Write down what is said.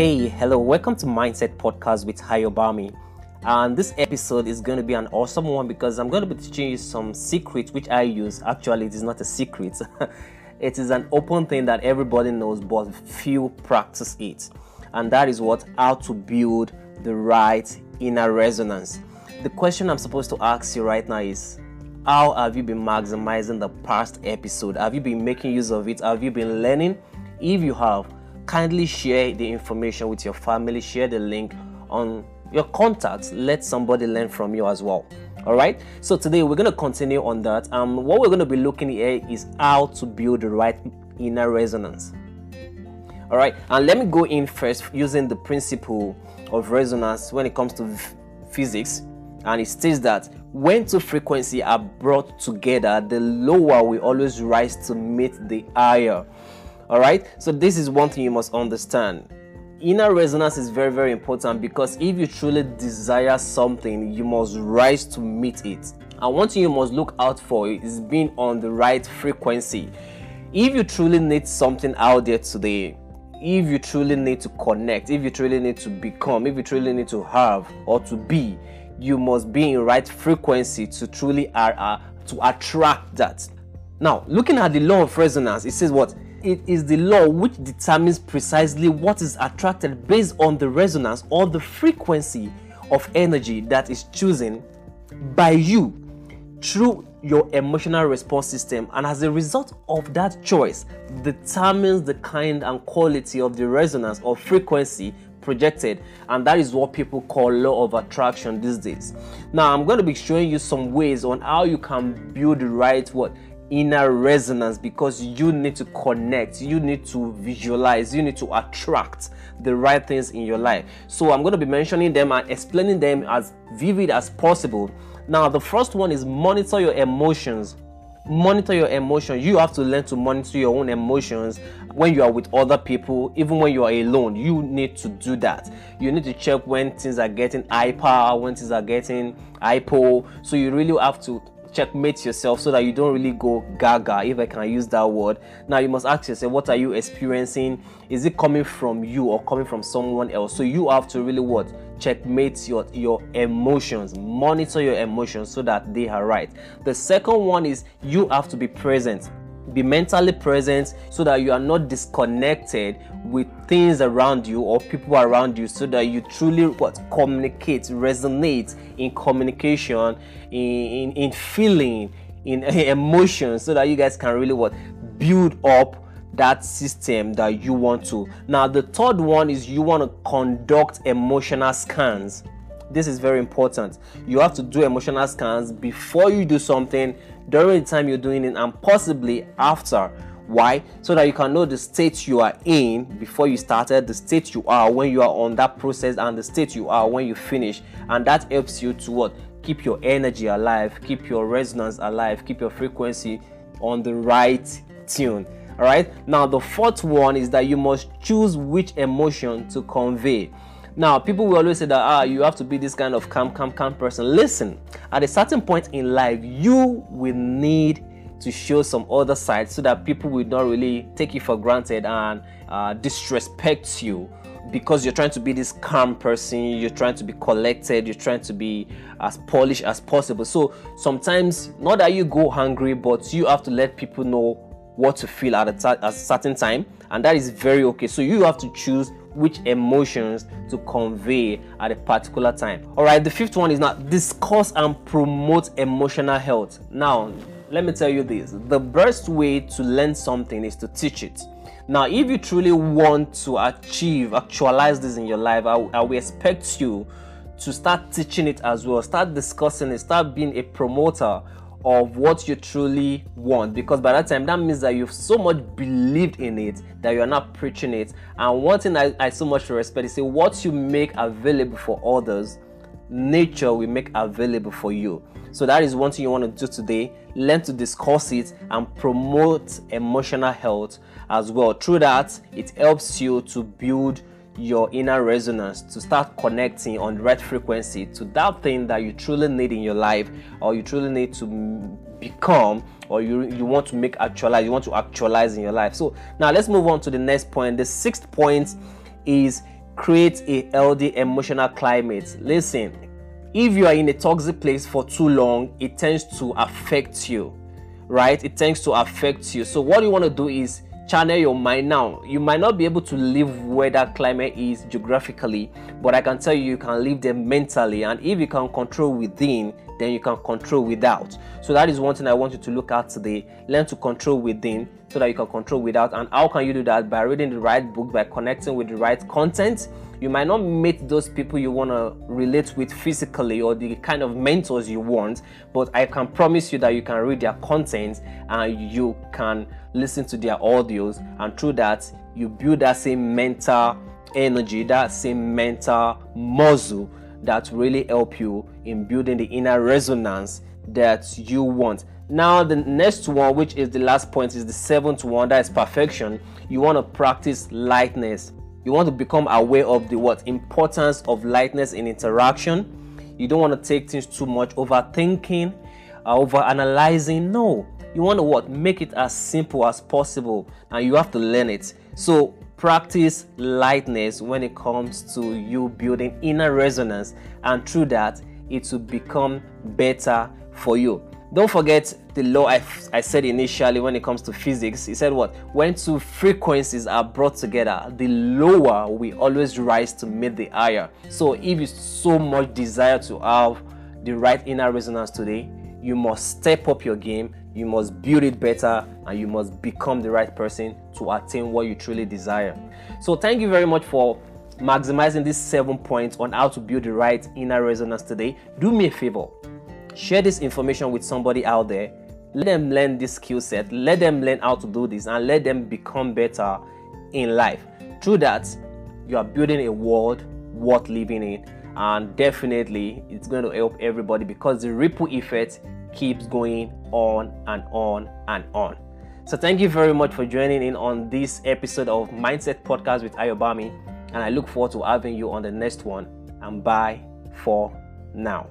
Hey, hello, welcome to Mindset Podcast with Ayobami. And this episode is going to be an awesome one because I'm going to be teaching you some secrets which I use. Actually, it is not a secret, it is an open thing that everybody knows, but few practice it. And that is what how to build the right inner resonance. The question I'm supposed to ask you right now is how have you been maximizing the past episode? Have you been making use of it? Have you been learning? If you have, kindly share the information with your family, share the link on your contacts. Let somebody learn from you as well. All right. So today we're going to continue on that. Um, what we're going to be looking here is how to build the right inner resonance. All right. And let me go in first using the principle of resonance when it comes to physics. And it states that when two frequencies are brought together, the lower will always rise to meet the higher. All right, so this is one thing you must understand. Inner resonance is very, very important because if you truly desire something, you must rise to meet it. And one thing you must look out for is being on the right frequency. If you truly need something out there today, if you truly need to connect, if you truly need to become, if you truly need to have or to be, you must be in right frequency to truly uh, uh, to attract that. Now, looking at the law of resonance, it says what it is the law which determines precisely what is attracted based on the resonance or the frequency of energy that is chosen by you through your emotional response system. And as a result of that choice determines the kind and quality of the resonance or frequency projected. And that is what people call law of attraction these days. Now i'm going to be showing you some ways on how you can build the right what inner resonance because you need to connect, you need to visualize, you need to attract the right things in your life. So I'm going to be mentioning them and explaining them as vivid as possible. Now, the first one is monitor your emotions. Monitor your emotions. You have to learn to monitor your own emotions when you are with other people, even when you are alone. You need to do that. You need to check when things are getting hyper, when things are getting hypo. So you really have to checkmate yourself so that you don't really go gaga if i can use that word. Now you must ask yourself what are you experiencing? Is it coming from you or coming from someone else? So you have to really what? Checkmate your your emotions. Monitor your emotions so that they are right. The second one is you have to be present be mentally present so that you are not disconnected with things around you or people around you so that you truly what communicate resonate in communication in in, in feeling in emotion, so that you guys can really what build up that system that you want to. Now the third one is you want to conduct emotional scans this is very important. You have to do emotional scans before you do something during the time you're doing it and possibly after. Why? So that you can know the state you are in before you started the state you are when you are on that process and the state you are when you finish. And that helps you to what? Keep your energy alive keep your resonance alive keep your frequency on the right tune. All right? Now the fourth one is that you must choose which emotion to convey now, people will always say that ah, you have to be this kind of calm, calm, calm person. Listen, at a certain point in life, you will need to show some other side so that people will not really take you for granted and uh, disrespect you because you're trying to be this calm person, you're trying to be collected, you're trying to be as polished as possible. So sometimes, not that you go hungry, but you have to let people know what to feel at at a certain time, and that is very okay. So you have to choose which emotions to convey at a particular time. All right, the fifth one is now discuss and promote emotional health. Now, let me tell you this the best way to learn something is to teach it. Now, if you truly want to achieve, actualize this in your life, I, I will expect you to start teaching it as well, start discussing it, start being a promoter of what you truly want. Because by that time that means that you've so much believed in it that you're not preaching it. And one thing I, I so much respect is say what you make available for others nature will make available for you. So that is one thing you want to do today. Learn to discuss it and promote emotional health as well. Through that it helps you to build your inner resonance to start connecting on the right frequency to that thing that you truly need in your life or you truly need to become or you, you want to make actualize you want to actualize in your life so now let's move on to the next point the sixth point is create a healthy emotional climate. Listen, if you are in a toxic place for too long, it tends to affect you, right? It tends to affect you. So, what you want to do is channel your mind now. You might not be able to live where that climate is geographically, but I can tell you, you can live there mentally. And if you can control within, then you can control without. So that is one thing I want you to look at today. Learn to control within so that you can control without. And how can you do that? By reading the right book, by connecting with the right content. You might not meet those people you want to relate with physically or the kind of mentors you want, but I can promise you that you can read their content and you can listen to their audios, and through that, you build that same mental energy, that same mental muscle that really help you in building the inner resonance that you want. Now, the next one, which is the last point, is the seventh one that is perfection. You want to practice lightness. You want to become aware of the what importance of lightness in interaction. You don't want to take things too much overthinking, uh, over analyzing. No, you want to what make it as simple as possible, and you have to learn it. So practice lightness when it comes to you building inner resonance, and through that, it will become better for you. Don't forget the law I, said initially when it comes to physics. He said what? When two frequencies are brought together, the lower will always rise to meet the higher. So if you so much desire to have the right inner resonance today, you must step up your game, you must build it better, and you must become the right person to attain what you truly desire. So thank you very much for maximizing these seven points on how to build the right inner resonance today. Do me a favor share this information with somebody out there. Let them learn this skill set. Let them learn how to do this and let them become better in life. Through that you are building a world worth living in and definitely it's going to help everybody because the ripple effect keeps going on and on and on. So thank you very much for joining in on this episode of mindset podcast with ayobami and i look forward to having you on the next one. And bye for now